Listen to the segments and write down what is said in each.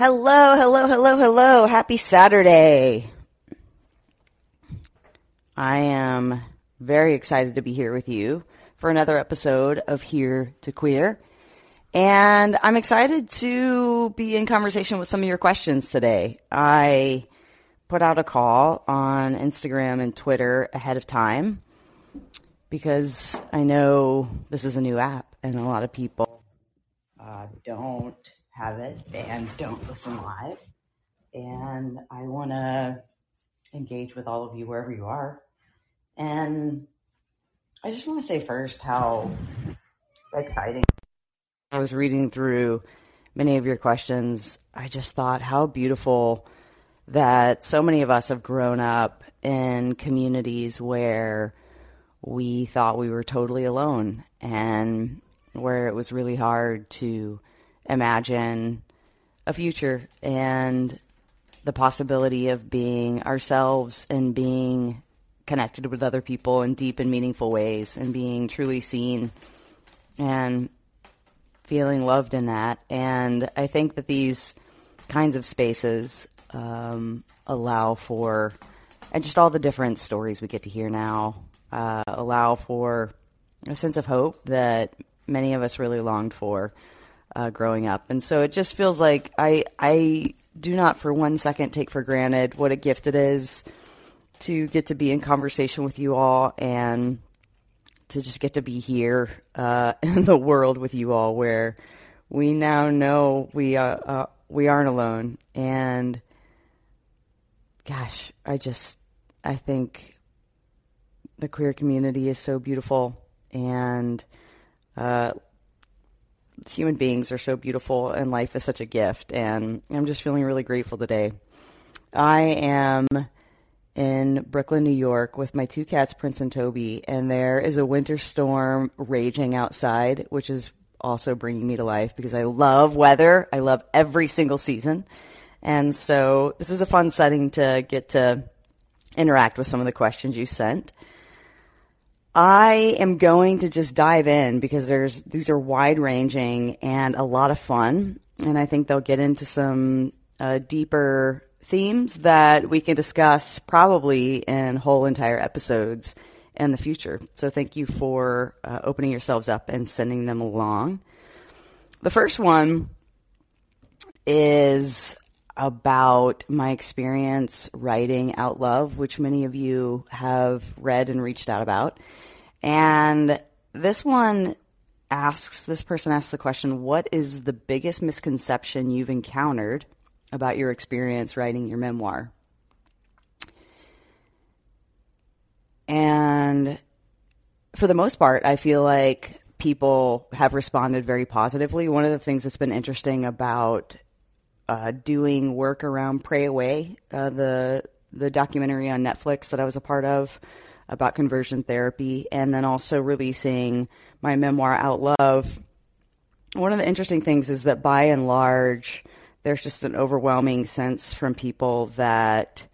Hello, hello, hello, hello. Happy Saturday. I am very excited to be here with you for another episode of Here to Queer. And I'm excited to be in conversation with some of your questions today. I put out a call on Instagram and Twitter ahead of time because I know this is a new app and a lot of people uh, don't have it and don't listen live. And I want to engage with all of you wherever you are. And I just want to say first how exciting. I was reading through many of your questions. I just thought how beautiful that so many of us have grown up in communities where we thought we were totally alone and where it was really hard to imagine a future and the possibility of being ourselves and being connected with other people in deep and meaningful ways and being truly seen and feeling loved in that. And I think that these kinds of spaces um, allow for, and just all the different stories we get to hear now, uh, allow for a sense of hope that many of us really longed for uh, growing up. And so it just feels like I, I do not for one second take for granted what a gift it is to get to be in conversation with you all and to just get to be here uh, in the world with you all where we now know we are uh, we aren't alone and gosh i just i think the queer community is so beautiful and uh, human beings are so beautiful and life is such a gift. And i'm just feeling really grateful today. I am in brooklyn new york with my two cats prince and toby and there is a winter storm raging outside which is also bringing me to life because i love weather. I love every single season. And so this is a fun setting to get to interact with some of the questions you sent I am going to just dive in because there's these are wide ranging and a lot of fun, and I think they'll get into some uh, deeper themes that we can discuss probably in whole entire episodes in the future. So thank you for uh, opening yourselves up and sending them along. The first one is about my experience writing Outlove, which many of you have read and reached out about. And this one asks this person asks the question what is the biggest misconception you've encountered about your experience writing your memoir? And for the most part i feel like people have responded very positively. One of the things that's been interesting about uh, doing work around pray away uh, the the documentary on netflix that i was a part of about conversion therapy, and then also releasing my memoir, Outlove. One of the interesting things is that by and large, there's just an overwhelming sense from people that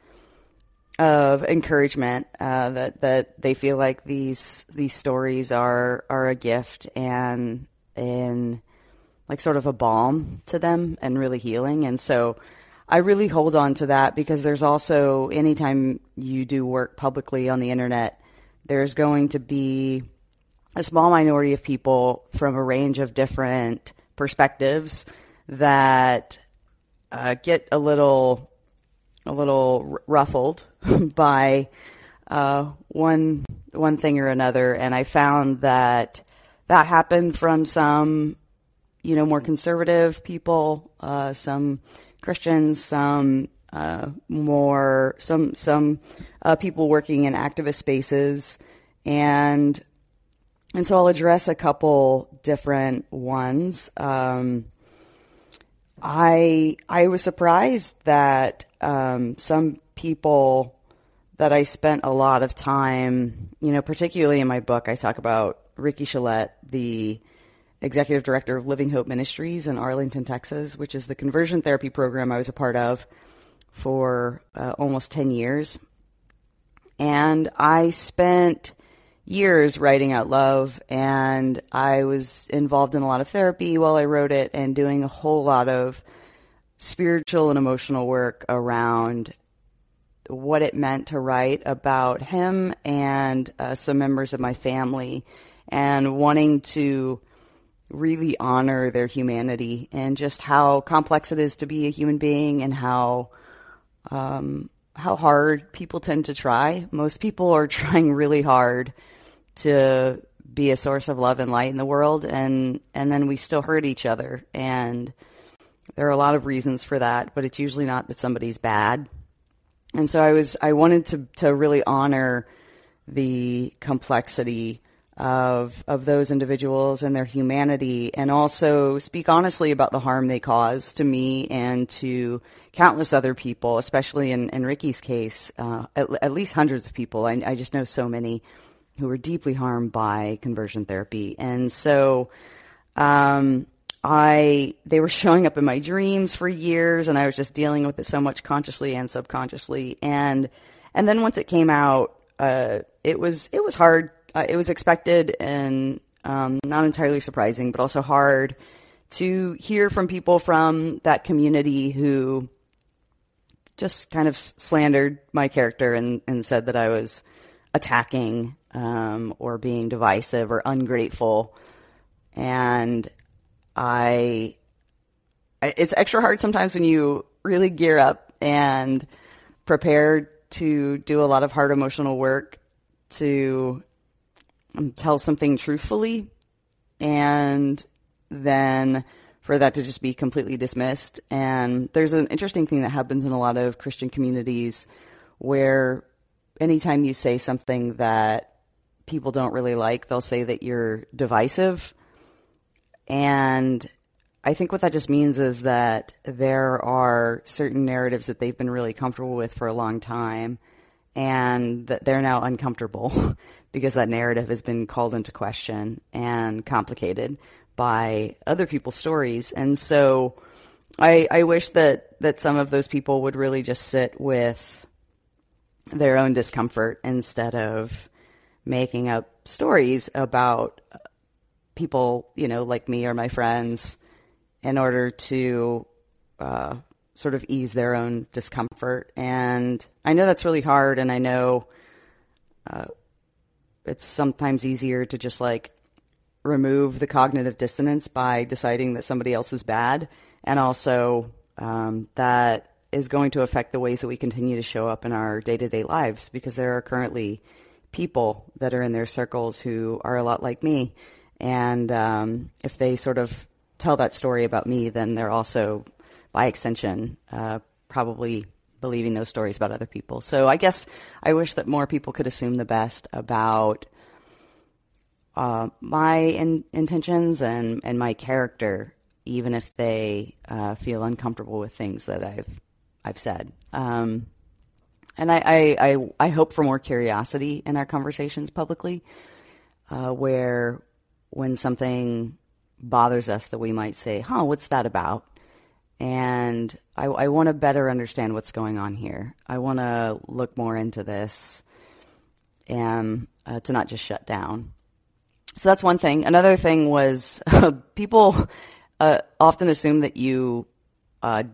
of encouragement uh, that that they feel like these these stories are are a gift and and like sort of a balm to them and really healing and so I really hold on to that because there's also anytime you do work publicly on the internet, there's going to be a small minority of people from a range of different perspectives that uh, get a little a little ruffled by uh, one one thing or another, and I found that that happened from some you know more conservative people, uh, some Christians, some uh, more some some uh, people working in activist spaces, and and so I'll address a couple different ones. Um, I I was surprised that um, some people that I spent a lot of time, you know, particularly in my book, I talk about Ricky Chelette, the executive director of Living Hope Ministries in Arlington, Texas, which is the conversion therapy program I was a part of for uh, almost 10 years. And I spent years writing out love, and I was involved in a lot of therapy while I wrote it and doing a whole lot of spiritual and emotional work around what it meant to write about him and uh, some members of my family and wanting to really honor their humanity and just how complex it is to be a human being and how um, how hard people tend to try. Most people are trying really hard to be a source of love and light in the world and and then we still hurt each other and there are a lot of reasons for that, but it's usually not that somebody's bad. And so I was I wanted to to really honor the complexity of of those individuals and their humanity and also speak honestly about the harm they cause to me and to countless other people, especially in, in Ricky's case, uh, at, at, least hundreds of people. I, I, just know so many who were deeply harmed by conversion therapy. And so um, I they were showing up in my dreams for years and I was just dealing with it so much consciously and subconsciously. And and then once it came out, uh, it was it was hard uh, it was expected and um, not entirely surprising, but also hard to hear from people from that community who just kind of slandered my character and, and said that I was attacking um, or being divisive or ungrateful. And I, it's extra hard sometimes when you really gear up and prepare to do a lot of hard emotional work to Um, tell something truthfully and then for that to just be completely dismissed. And there's an interesting thing that happens in a lot of Christian communities where anytime you say something that people don't really like, they'll say that you're divisive. And I think what that just means is that there are certain narratives that they've been really comfortable with for a long time and that they're now uncomfortable because that narrative has been called into question and complicated by other people's stories. And so I, I wish that, that some of those people would really just sit with their own discomfort instead of making up stories about people, you know, like me or my friends in order to uh, sort of ease their own discomfort. And I know that's really hard, and I know uh, it's sometimes easier to just like remove the cognitive dissonance by deciding that somebody else is bad, and also um, that is going to affect the ways that we continue to show up in our day to day lives because there are currently people that are in their circles who are a lot like me. And um, if they sort of tell that story about me, then they're also, by extension, uh, probably believing those stories about other people. So I guess I wish that more people could assume the best about uh, my in- intentions and, and my character, even if they uh, feel uncomfortable with things that I've I've said. Um, and I, I, I, I, hope for more curiosity in our conversations publicly, uh, where when something bothers us, that we might say, "Huh, what's that about?" And I, I want to better understand what's going on here. I want to look more into this and uh, to not just shut down. So that's one thing. Another thing was uh, people uh, often assume that you uh,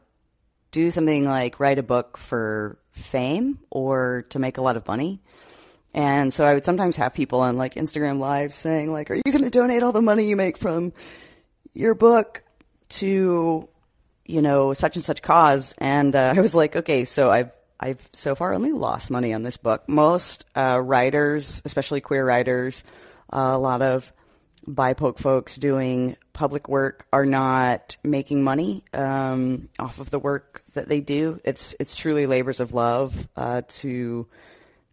do something like write a book for fame or to make a lot of money. And so I would sometimes have people on like Instagram live saying like, "Are you going to donate all the money you make from your book to you know, such and such cause. And uh, I was like, okay, so I've I've so far only lost money on this book. Most uh, writers, especially queer writers, uh, a lot of BIPOC folks doing public work are not making money um, off of the work that they do. It's it's truly labors of love uh, to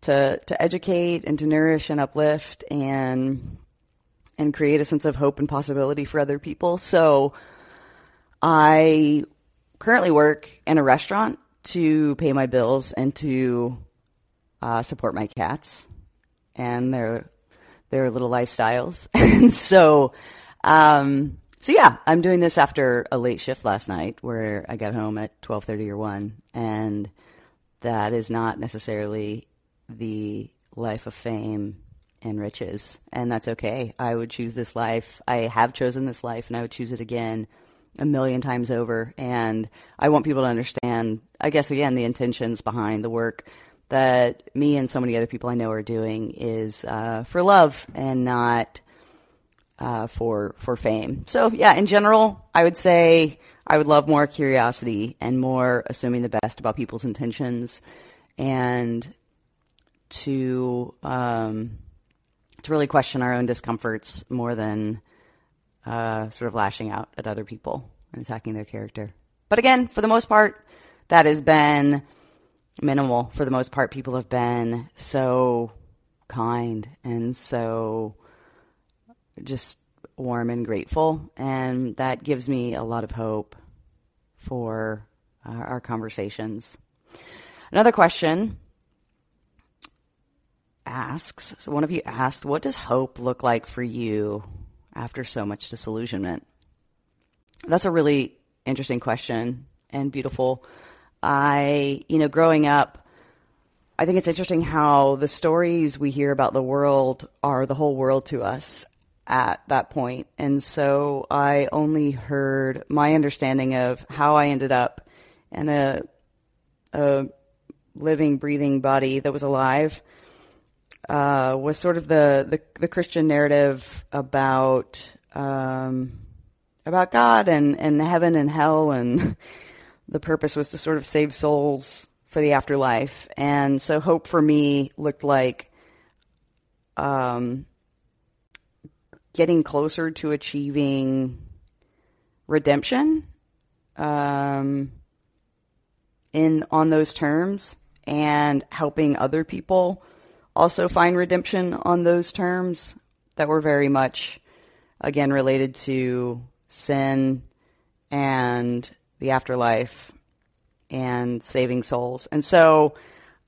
to to educate and to nourish and uplift and and create a sense of hope and possibility for other people. So I currently work in a restaurant to pay my bills and to uh, support my cats and their their little lifestyles. and so, um, so yeah, I'm doing this after a late shift last night where I got home at 12:30 or 1 and that is not necessarily the life of fame and riches and that's okay. I would choose this life. I have chosen this life and I would choose it again a million times over. And I want people to understand, I guess, again, the intentions behind the work that me and so many other people I know are doing is uh, for love and not uh, for for fame. So yeah, in general, I would say I would love more curiosity and more assuming the best about people's intentions, and to um, to really question our own discomforts more than uh, sort of lashing out at other people and attacking their character. But again, for the most part, that has been minimal. For the most part, people have been so kind and so just warm and grateful. And that gives me a lot of hope for uh, our conversations. Another question asks so one of you asked, What does hope look like for you after so much disillusionment? That's a really interesting question and beautiful. I, you know, growing up, I think it's interesting how the stories we hear about the world are the whole world to us at that point. And so I only heard my understanding of how I ended up in a, a living, breathing body that was alive uh, was sort of the, the, the Christian narrative about um, about God and, and heaven and hell, and the purpose was to sort of save souls for the afterlife. And so, hope for me looked like um, getting closer to achieving redemption um, in on those terms and helping other people also find redemption on those terms that were very much, again, related to sin and the afterlife and saving souls. And so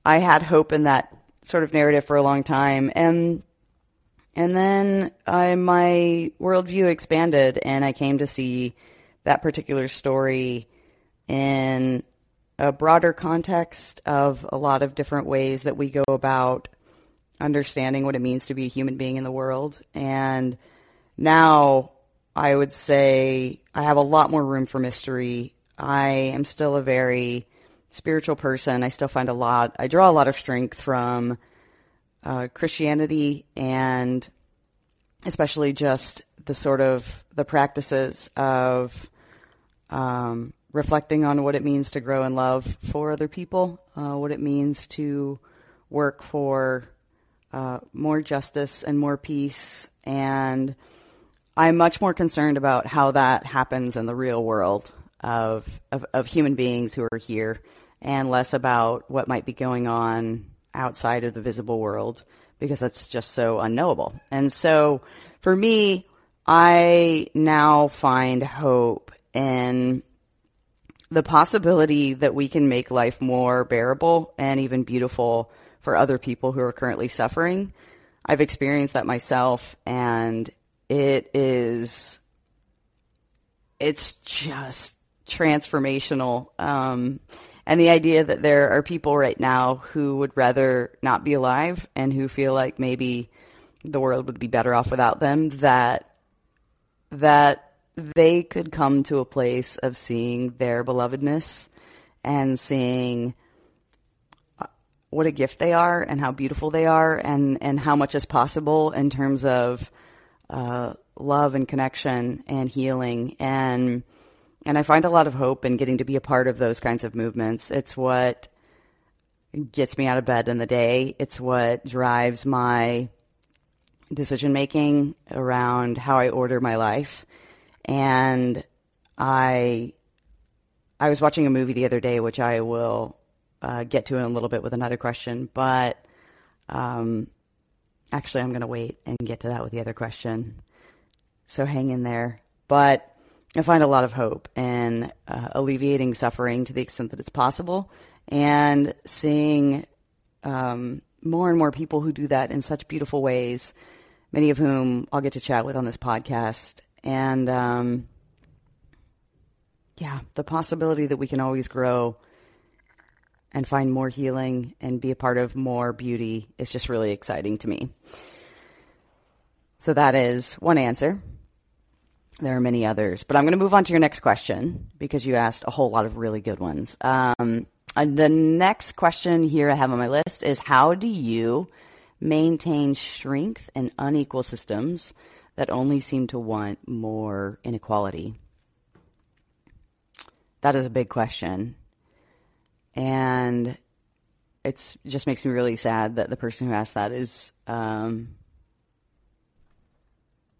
I had hope in that sort of narrative for a long time. And and then I, my worldview expanded, and I came to see that particular story in a broader context of a lot of different ways that we go about understanding what it means to be a human being in the world. And now I would say I have a lot more room for mystery. I am still a very spiritual person. I still find a lot, I draw a lot of strength from uh, Christianity and especially just the sort of the practices of um, reflecting on what it means to grow in love for other people, uh, what it means to work for uh, more justice and more peace. And I'm much more concerned about how that happens in the real world of, of, of human beings who are here and less about what might be going on outside of the visible world because that's just so unknowable. And so for me, I now find hope in the possibility that we can make life more bearable and even beautiful for other people who are currently suffering. I've experienced that myself and it is it's just transformational. Um, and the idea that there are people right now who would rather not be alive and who feel like maybe the world would be better off without them, that that they could come to a place of seeing their belovedness and seeing what a gift they are and how beautiful they are and, and how much is possible in terms of uh, love and connection and healing and and I find a lot of hope in getting to be a part of those kinds of movements. It's what gets me out of bed in the day. It's what drives my decision making around how I order my life. And I I was watching a movie the other day, which I will uh, get to in a little bit with another question, but um, actually, I'm going to wait and get to that with the other question. So hang in there. But I find a lot of hope in uh, alleviating suffering to the extent that it's possible and seeing um, more and more people who do that in such beautiful ways, many of whom I'll get to chat with on this podcast. And um, yeah, the possibility that we can always grow and find more healing and be a part of more beauty is just really exciting to me. So that is one answer. there are many others, but I'm going to move on to your next question because you asked a whole lot of really good ones. Um, the next question here I have on my list is how do you maintain strength in unequal systems that only seem to want more inequality? That is a big question. And it just makes me really sad that the person who asked that is um,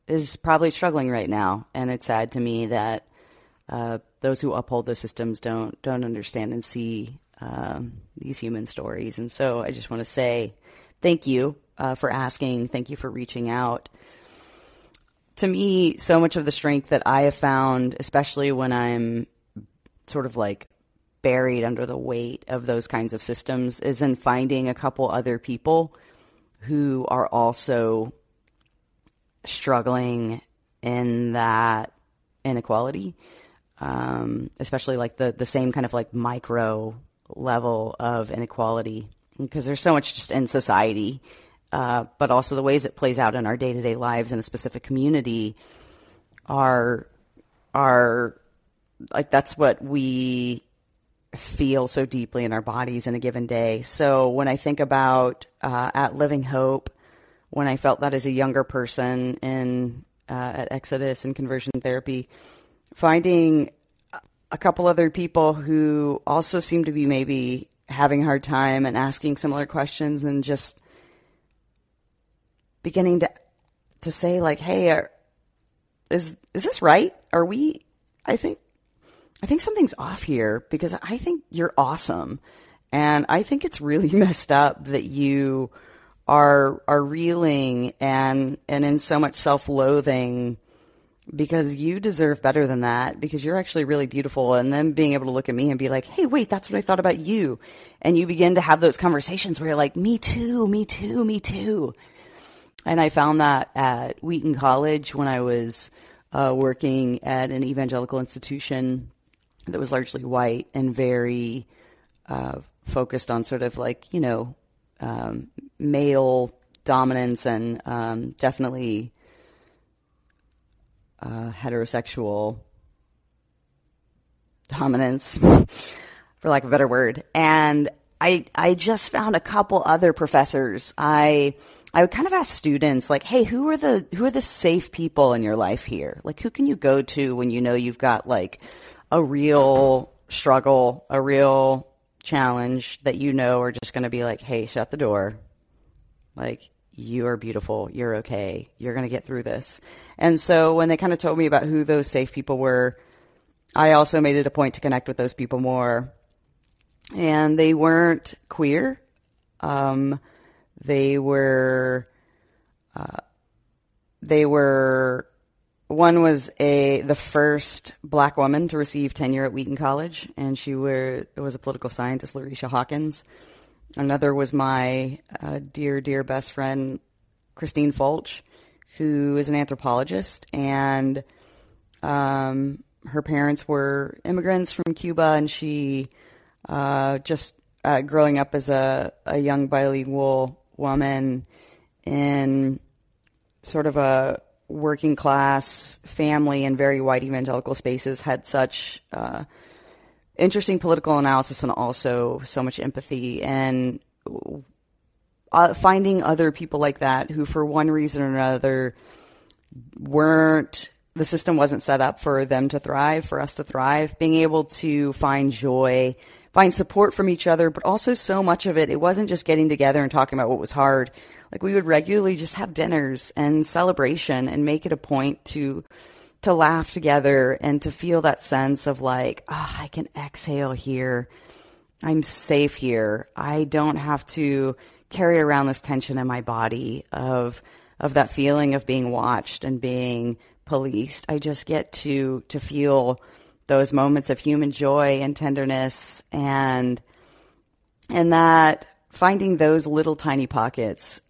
is probably struggling right now, and it's sad to me that uh, those who uphold those systems don't don't understand and see um, these human stories. And so, I just want to say thank you uh, for asking. Thank you for reaching out. To me, so much of the strength that I have found, especially when I'm sort of like buried under the weight of those kinds of systems, is in finding a couple other people who are also struggling in that inequality, um, especially like the the same kind of like micro level of inequality because there's so much just in society, uh, but also the ways it plays out in our day to day lives in a specific community are are like that's what we feel so deeply in our bodies in a given day. So when I think about uh, at Living Hope when I felt that as a younger person in uh, at Exodus and conversion therapy, finding a couple other people who also seem to be maybe having a hard time and asking similar questions and just beginning to to say like, "Hey, are, is is this right? Are we? I think I think something's off here because I think you're awesome, and I think it's really messed up that you." are are reeling and and in so much self-loathing because you deserve better than that because you're actually really beautiful. And then being able to look at me and be like hey wait that's what i thought about you. And you begin to have those conversations where you're like me too me too me too. And i found that at wheaton college when i was uh, working at an evangelical institution that was largely white and very uh, focused on sort of like you know um, male dominance and um, definitely uh, heterosexual dominance, for lack of a better word. And I I just found a couple other professors. I I would kind of ask students like, "Hey, who are the who are the safe people in your life here? Like, who can you go to when you know you've got like a real struggle, a real challenge that you know are just going to be like, hey, shut the door. Like, you are beautiful. You're okay. You're going to get through this. And so when they kind of told me about who those safe people were, I also made it a point to connect with those people more. And they weren't queer. Um, they were, uh, they were one was a the first black woman to receive tenure at Wheaton College, and she were, was a political scientist, Larycia Hawkins. Another was my uh, dear, dear best friend, Christine Fulch, who is an anthropologist, and um, her parents were immigrants from Cuba, and she uh, just uh, growing up as a, a young bilingual woman in sort of a working class family in very white evangelical spaces had such uh, interesting political analysis and also so much empathy and uh, finding other people like that who for one reason or another weren't the system wasn't set up for them to thrive for us to thrive. Being able to find joy find support from each other but also so much of it it wasn't just getting together and talking about what was hard like we would regularly just have dinners and celebration and make it a point to to laugh together and to feel that sense of like, oh, I can exhale here. I'm safe here. I don't have to carry around this tension in my body of of that feeling of being watched and being policed. I just get to to feel those moments of human joy and tenderness and and that finding those little tiny pockets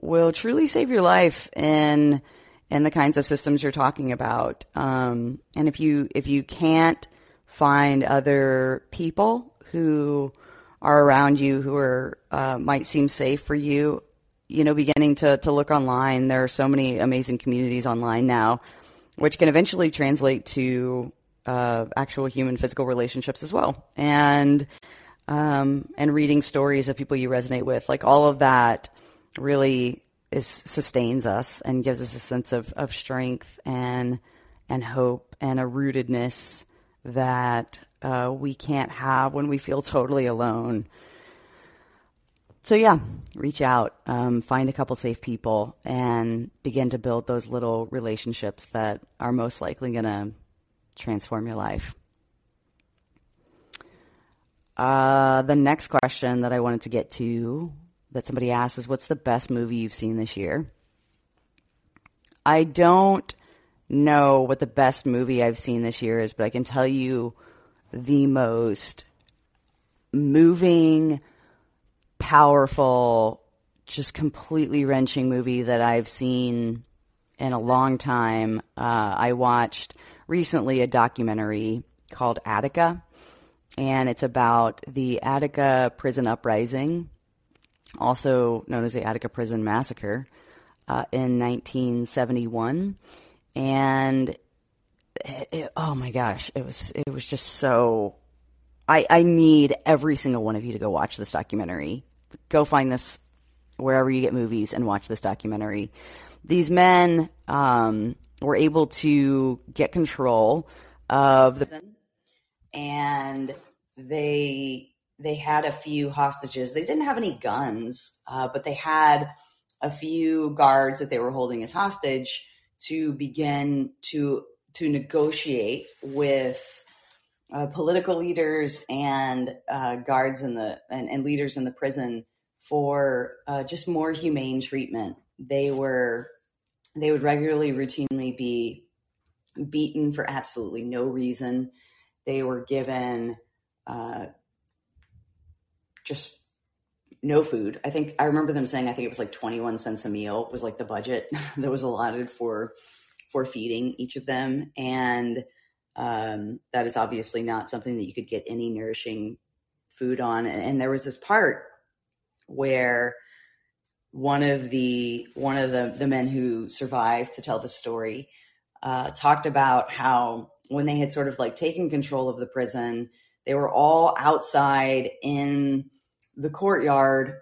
will truly save your life in in the kinds of systems you're talking about. Um, and if you if you can't find other people who are around you who are uh, might seem safe for you, you know, beginning to to look online. There are so many amazing communities online now which can eventually translate to uh, actual human physical relationships as well. And um, and reading stories of people you resonate with, like all of that, really is sustains us and gives us a sense of of strength and and hope and a rootedness that uh, we can't have when we feel totally alone. So yeah, reach out, um, find a couple safe people, and begin to build those little relationships that are most likely going to transform your life. Uh, the next question that I wanted to get to that somebody asks is, "What's the best movie you've seen this year?" I don't know what the best movie I've seen this year is, but I can tell you the most moving, powerful, just completely wrenching movie that I've seen in a long time. Uh, I watched recently a documentary called Attica, and it's about the Attica prison uprising, also known as the Attica Prison Massacre, uh, in 1971 and it, it, oh my gosh, it was it was just so. I I need every single one of you to go watch this documentary. Go find this wherever you get movies and watch this documentary. These men um, were able to get control of the and they they had a few hostages. They didn't have any guns, uh, but they had a few guards that they were holding as hostage to begin to to negotiate with uh, political leaders and uh, guards in the and, and, leaders in the prison for uh, just more humane treatment. They were they would regularly, routinely be beaten for absolutely no reason. They were given uh, just no food. I think I remember them saying I think it was like 21 cents a meal was like the budget that was allotted for for feeding each of them and um, that is obviously not something that you could get any nourishing food on and, and there was this part where one of the one of the the men who survived to tell the story uh, talked about how when they had sort of like taken control of the prison, they were all outside in the courtyard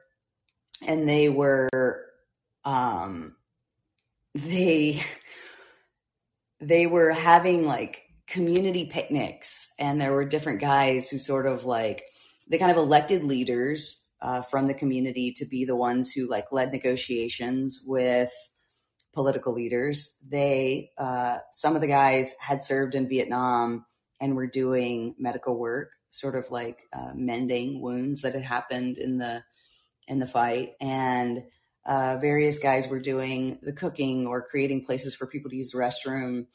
and they were um they they were having like community picnics and there were different guys who sort of like they kind of elected leaders uh, from the community to be the ones who like led negotiations with political leaders. They uh, some of the guys had served in vietnam and we were doing medical work sort of like uh, mending wounds that had happened in the in the fight. And uh, various guys were doing the cooking or creating places for people to use the restroom.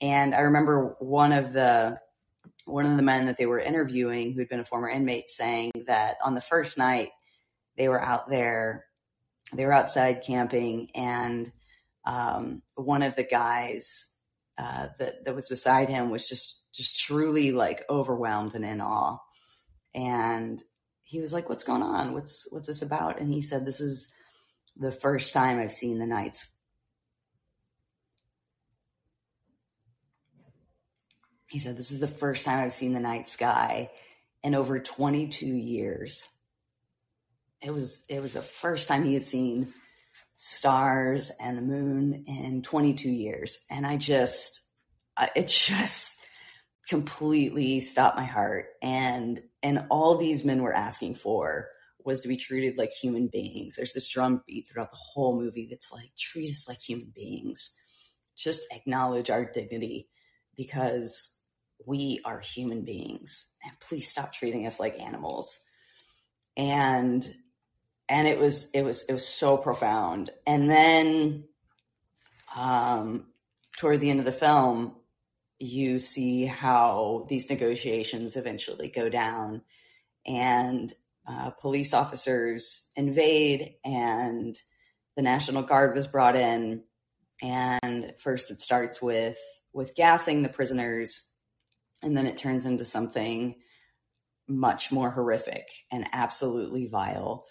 And i remember one of the one of the men that they were interviewing who'd been a former inmate saying that on the first night they were out there they were outside camping and um, one of the guys uh, that that was beside him was just just truly like overwhelmed and in awe. And he was like, "What's going on? What's what's this about?" And he said, "This is the first time I've seen the nights." He said, "This is the first time I've seen the night sky in over 22 years." It was it was the first time he had seen stars and the moon in 22 years, and I just it just completely stopped my heart. And and all these men were asking for was to be treated like human beings. There's this drum beat throughout the whole movie that's like treat us like human beings. Just acknowledge our dignity because we are human beings. And please stop treating us like animals. And and it was it was it was so profound. And then um toward the end of the film you see how these negotiations eventually go down and uh, police officers invade and the national guard was brought in. And first it starts with with gassing the prisoners and then it turns into something much more horrific and absolutely vile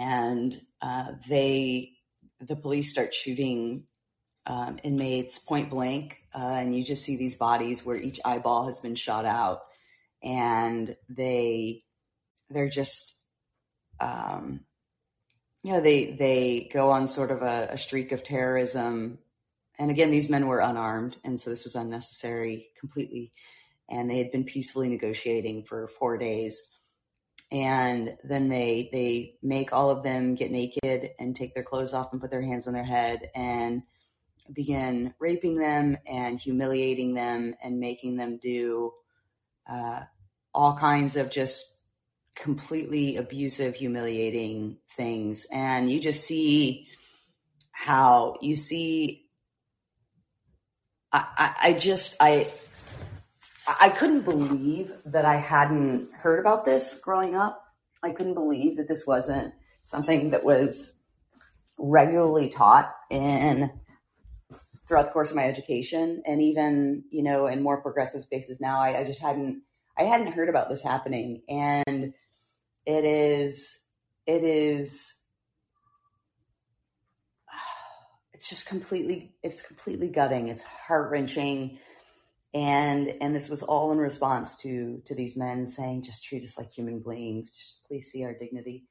and uh, they the police start shooting um, inmates point blank, uh, and you just see these bodies where each eyeball has been shot out, and they they're just um, you know they they go on sort of a, a streak of terrorism, and again these men were unarmed, and so this was unnecessary completely, and they had been peacefully negotiating for four days and then they they make all of them get naked and take their clothes off and put their hands on their head and begin raping them and humiliating them and making them do uh, all kinds of just completely abusive, humiliating things. And you just see how you see. I, I, I just I I couldn't believe that I hadn't heard about this growing up. I couldn't believe that this wasn't something that was regularly taught in throughout the course of my education and even you know in more progressive spaces now. I, I, just hadn't i hadn't heard about this happening. And it is it is it's just completely it's completely gutting. It's heart-wrenching and and this was all in response to to these men saying just treat us like human beings. Just please see our dignity.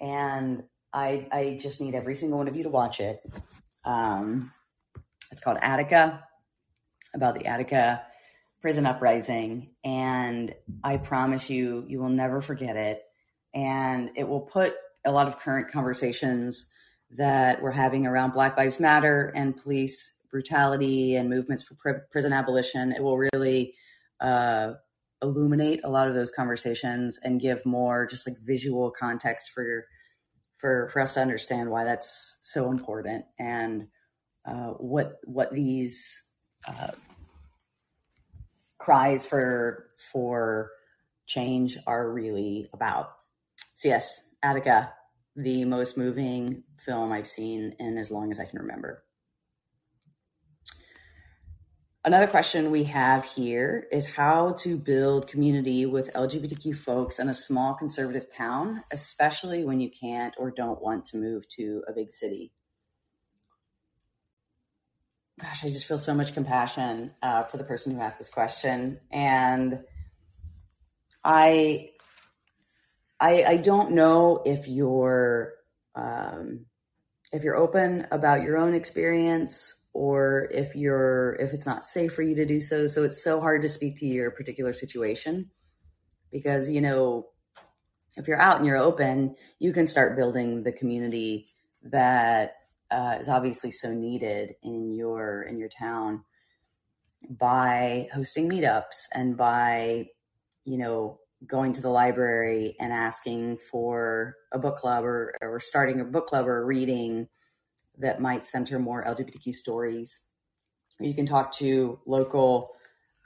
And i i just need every single one of you to watch it. Um it's called attica about the attica prison uprising. And i promise you you will never forget it. And it will put a lot of current conversations that we're having around black lives matter and police brutality and movements for pr- prison abolition, it will really uh, illuminate a lot of those conversations and give more just like visual context for for for us to understand why that's so important and uh, what what these uh, cries for for change are really about. So yes, Attica, the most moving film I've seen in as long as I can remember. Another question we have here is how to build community with LGBTQ folks in a small conservative town, especially when you can't or don't want to move to a big city. Gosh, I just feel so much compassion uh, for the person who asked this question, and I, I, I don't know if you're, um, if you're open about your own experience or if you're if it's not safe for you to do so. So it's so hard to speak to your particular situation because you know if you're out and you're open you can start building the community that uh, is obviously so needed in your in your town by hosting meetups and by you know going to the library and asking for a book club or, or starting a book club or reading that might center more LGBTQ stories. You can talk to local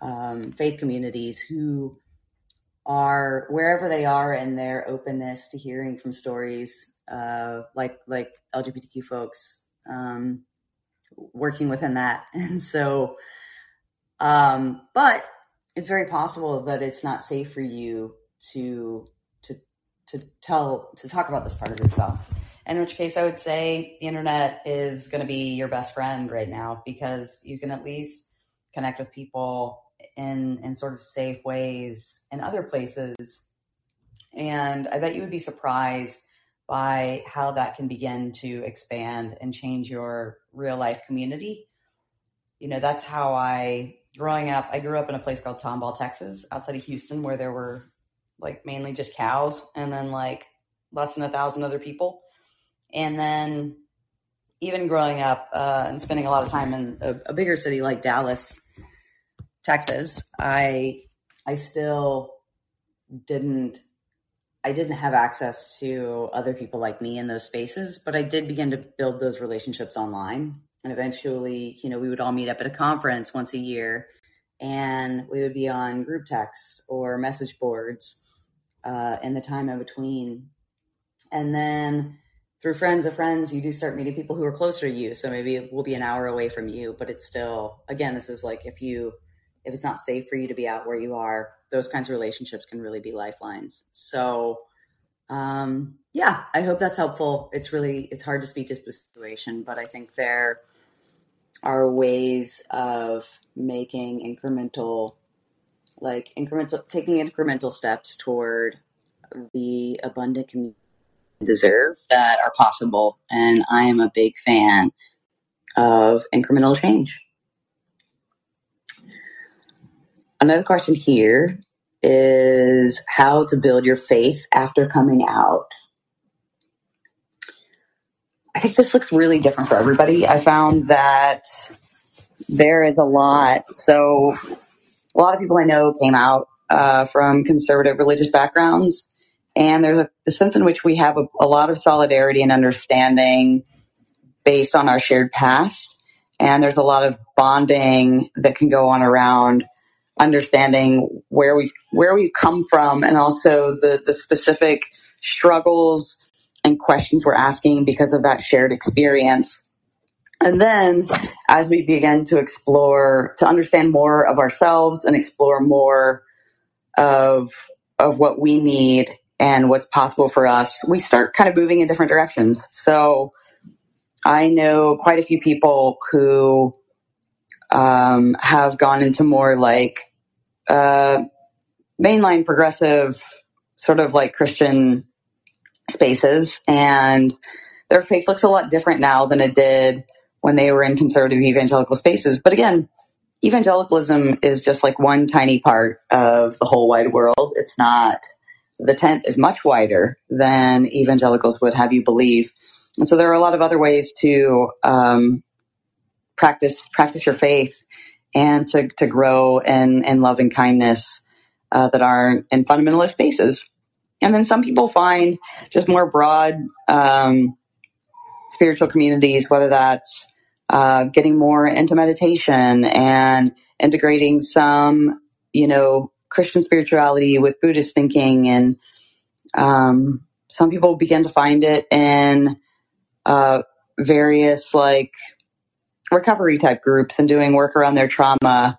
um, faith communities who are wherever they are in their openness to hearing from stories uh, like like LGBTQ folks um, working within that. And so, um, but it's very possible that it's not safe for you to to to tell to talk about this part of yourself in which case I would say the internet is going to be your best friend right now because you can at least connect with people in in sort of safe ways in other places. And I bet you would be surprised by how that can begin to expand and change your real life community. You know, that's how I growing up, I grew up in a place called Tomball, Texas, outside of Houston, where there were like mainly just cows and then like less than a thousand other people. And then even growing up uh, and spending a lot of time in a, a, bigger city like Dallas, Texas, I I still didn't I didn't have access to other people like me in those spaces, but I did begin to build those relationships online. And eventually, you know, we would all meet up at a conference once a year and we would be on group texts or message boards uh, in the time in between. And then through friends of friends, you do start meeting people who are closer to you. So maybe it will be an hour away from you, but it's still, again, this is like if you, if it's not safe for you to be out where you are, those kinds of relationships can really be lifelines. So, um, yeah, I hope that's helpful. It's really, it's hard to speak to situation, but I think there, are ways of making incremental, like incremental, taking incremental steps toward the abundant community deserve that are possible. And I am a big fan of incremental change. Another question here is how to build your faith after coming out. I think this looks really different for everybody. I found that there is a lot. So, a lot of people I know came out uh, from conservative religious backgrounds, and there's a, a sense in which we have a, a lot of solidarity and understanding based on our shared past. And there's a lot of bonding that can go on around understanding where we where we've come from and also the the specific struggles and questions we're asking because of that shared experience. And then as we begin to explore to understand more of ourselves and explore more of of what we need and what's possible for us, we start kind of moving in different directions. So I know quite a few people who um, have gone into more like uh, mainline progressive, sort of like Christian spaces, and their faith looks a lot different now than it did when they were in conservative evangelical spaces. But again, evangelicalism is just like one tiny part of the whole wide world. It's not, the tent is much wider than evangelicals would have you believe. And so there are a lot of other ways to um, practice practice your faith and to, to grow in, in love and kindness uh, that aren't in fundamentalist spaces. And then some people find just more broad um, spiritual communities, whether that's uh, getting more into meditation and integrating some, you know, Christian spirituality with Buddhist thinking. And um, some people begin to find it in uh, various like recovery type groups and doing work around their trauma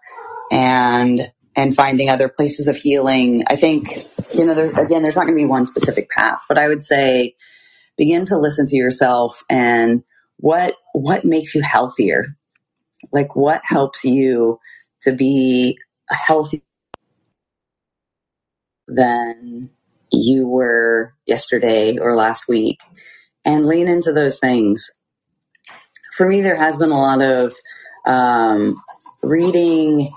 and and finding other places of healing. I think you know, there, again, there's not going to be one specific path, but I would say begin to listen to yourself and what what makes you healthier like what helps you to be a healthy than you were yesterday or last week. And lean into those things. For me there has been a lot of um, reading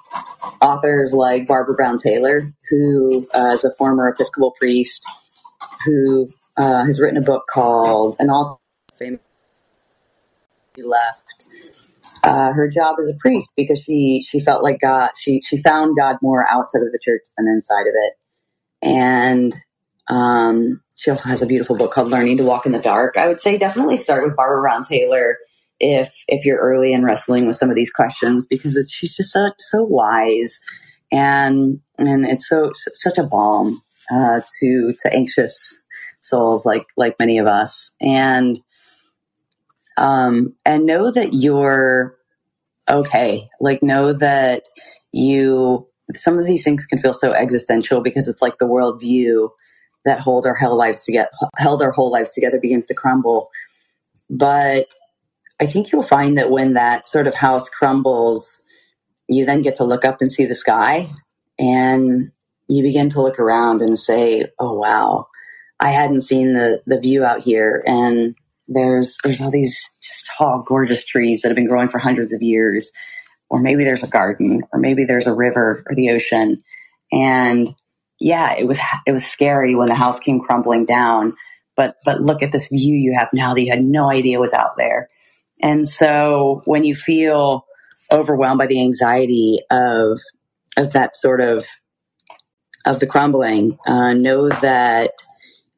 authors like barbara brown taylor who uh, is a former episcopal priest who uh, has written a book called an all famous left. Uh, her job as a priest because she she felt like God she she found God more outside of the church than inside of it, and um, she also has a beautiful book called Learning to Walk in the Dark. I would say definitely start with Barbara Brown Taylor if if you're early in wrestling with some of these questions because she's just so, so wise and and it's so such a balm uh, to to anxious souls like like many of us and um, and know that you're okay. Like, know that you, some of these things can feel so existential because it's like the worldview that hold our whole lives together, held our whole lives together begins to crumble. But I think you'll find that when that sort of house crumbles, you then get to look up and see the sky and you begin to look around and say, oh, wow, I hadn't seen the, the view out here. And there's there's all these just tall, gorgeous trees that have been growing for hundreds of years, or maybe there's a garden, or maybe there's a river or the ocean, and yeah, it was it was scary when the house came crumbling down. But but look at this view you have now that you had no idea was out there. And so when you feel overwhelmed by the anxiety of of that sort of of the crumbling, uh, know that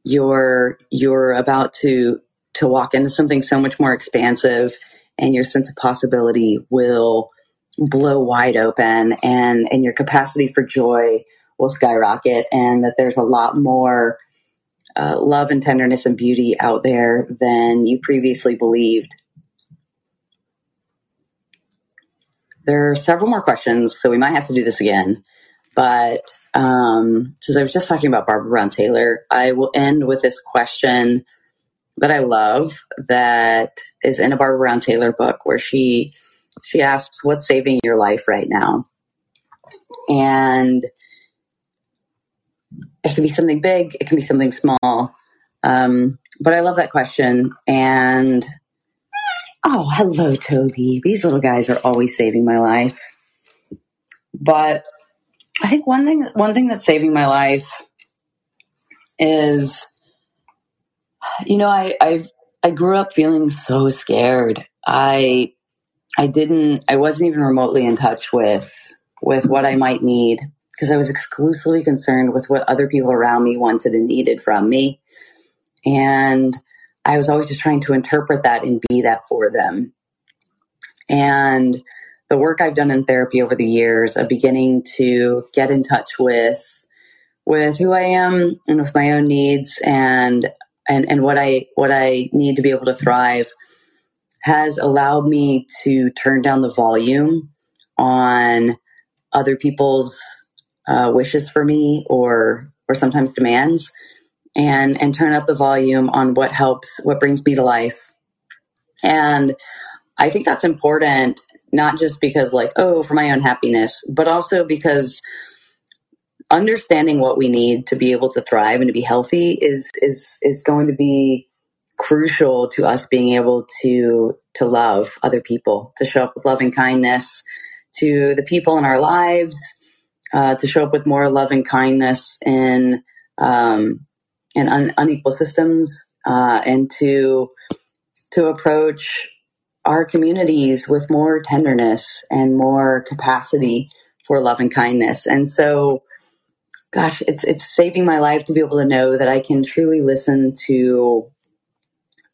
you're you're about to to walk into something so much more expansive and your sense of possibility will blow wide open and and your capacity for joy will skyrocket and that there's a lot more uh, love and tenderness and beauty out there than you previously believed. There are several more questions so we might have to do this again but um, since i was just talking about barbara brown taylor i will end with this question that I love that is in a Barbara Brown Taylor book where she she asks, What's saving your life right now? And it can be something big, it can be something small. Um, but I love that question. And oh, hello, Toby. These little guys are always saving my life. But I think one thing, one thing that's saving my life is, you know, I, I've, I grew up feeling so scared. I, I didn't, I wasn't even remotely in touch with, with what I might need because I was exclusively concerned with what other people around me wanted and needed from me. And I was always just trying to interpret that and be that for them. And the work I've done in therapy over the years of beginning to get in touch with with who I am and with my own needs and and and what I what I need to be able to thrive has allowed me to turn down the volume on other people's uh, wishes for me or or sometimes demands and and turn up the volume on what helps what brings me to life. And i think that's important not just because like oh for my own happiness but also because understanding what we need to be able to thrive and to be healthy is is is going to be crucial to us being able to to love other people to show up with loving kindness to the people in our lives uh, to show up with more love and kindness in um, in un- unequal systems, uh, and to to approach our communities with more tenderness and more capacity for love and kindness. And so, gosh, it's it's saving my life to be able to know that I can truly listen to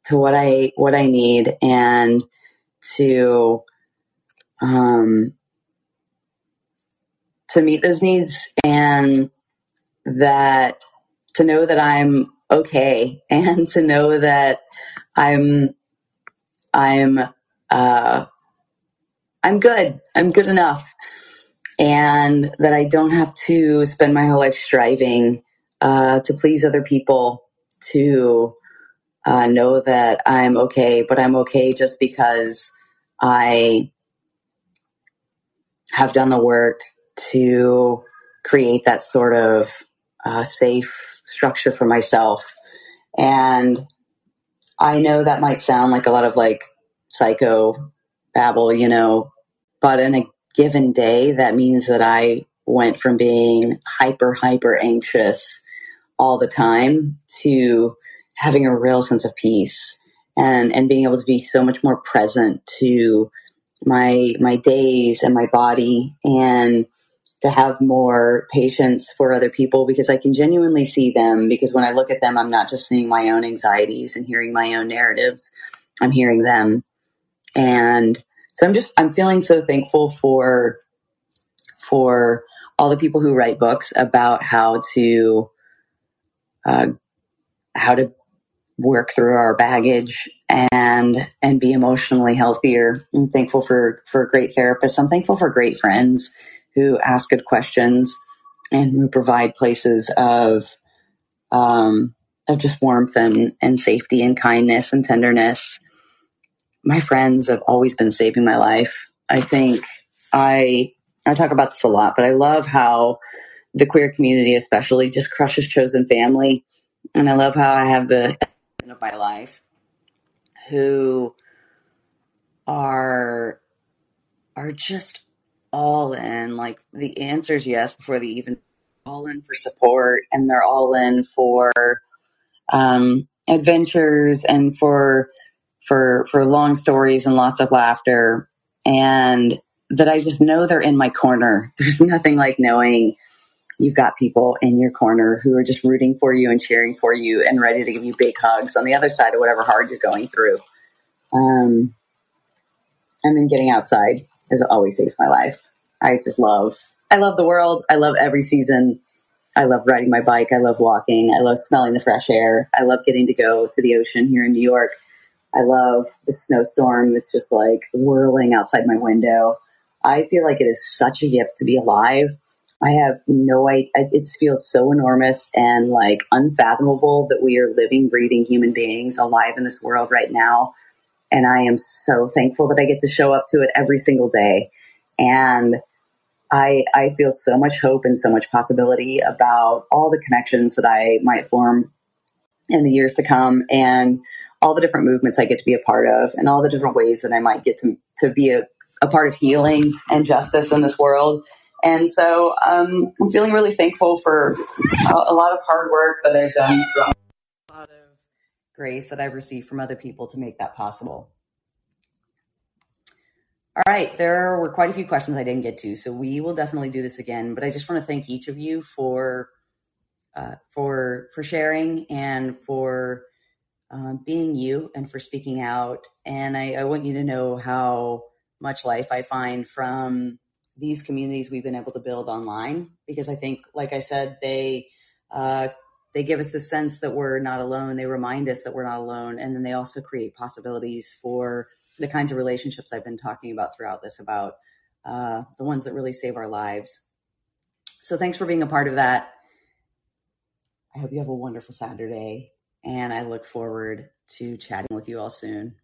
to what I what I need and to um, to meet those needs and that to know that I'm okay and to know that I'm I'm uh, I'm good. I'm good enough. And that I don't have to spend my whole life striving uh, to please other people, to uh, know that I'm okay, but I'm okay just because I have done the work to create that sort of uh, safe structure for myself. And I know that might sound like a lot of like psycho babble, you know, but in a given day, that means that I went from being hyper, hyper anxious all the time to having a real sense of peace and, and being able to be so much more present to my, my days and my body and to have more patience for other people because I can genuinely see them. Because when I look at them, I'm not just seeing my own anxieties and hearing my own narratives, I'm hearing them. And so I'm just, I'm feeling so thankful for, for all the people who write books about how to, uh, how to work through our baggage and and be emotionally healthier. I'm thankful for for great therapists. I'm thankful for great friends who ask good questions and who provide places of um, of just warmth and, and safety and kindness and tenderness. My friends have always been saving my life. I think I I talk about this a lot, but I love how the queer community especially just crushes chosen family. And I love how I have the of my life who are are just all in. Like the answers yes before they even all in for support, and they're all in for um, adventures and for for for long stories and lots of laughter. And that I just know they're in my corner. There's nothing like knowing you've got people in your corner who are just rooting for you and cheering for you and ready to give you big hugs on the other side of whatever hard you're going through. Um, and then getting outside has always saved my life. I just love, I love the world. I love every season. I love riding my bike. I love walking. I love smelling the fresh air. I love getting to go to the ocean here in New York. I love the snowstorm that's just like whirling outside my window. I feel like it is such a gift to be alive. I have no idea. It feels so enormous and like unfathomable that we are living, breathing human beings alive in this world right now And I am so thankful that I get to show up to it every single day. And I, I feel so much hope and so much possibility about all the connections that I might form in the years to come and all the different movements I get to be a part of and all the different ways that I might get to, to be a, a part of healing and justice in this world. And so um, I'm feeling really thankful for a, a, lot of hard work that I've done from a lot of grace that I've received from other people to make that possible. All right, there were quite a few questions I didn't get to, so we will definitely do this again. But I just want to thank each of you for uh, for for sharing and for um, being you and for speaking out. And I, I want you to know how much life I find from these communities we've been able to build online because I think, like I said, they uh, they give us the sense that we're not alone. They remind us that we're not alone, and then they also create possibilities for the kinds of relationships I've been talking about throughout this about uh, the ones that really save our lives. So thanks for being a part of that. I hope you have a wonderful Saturday, and I look forward to chatting with you all soon.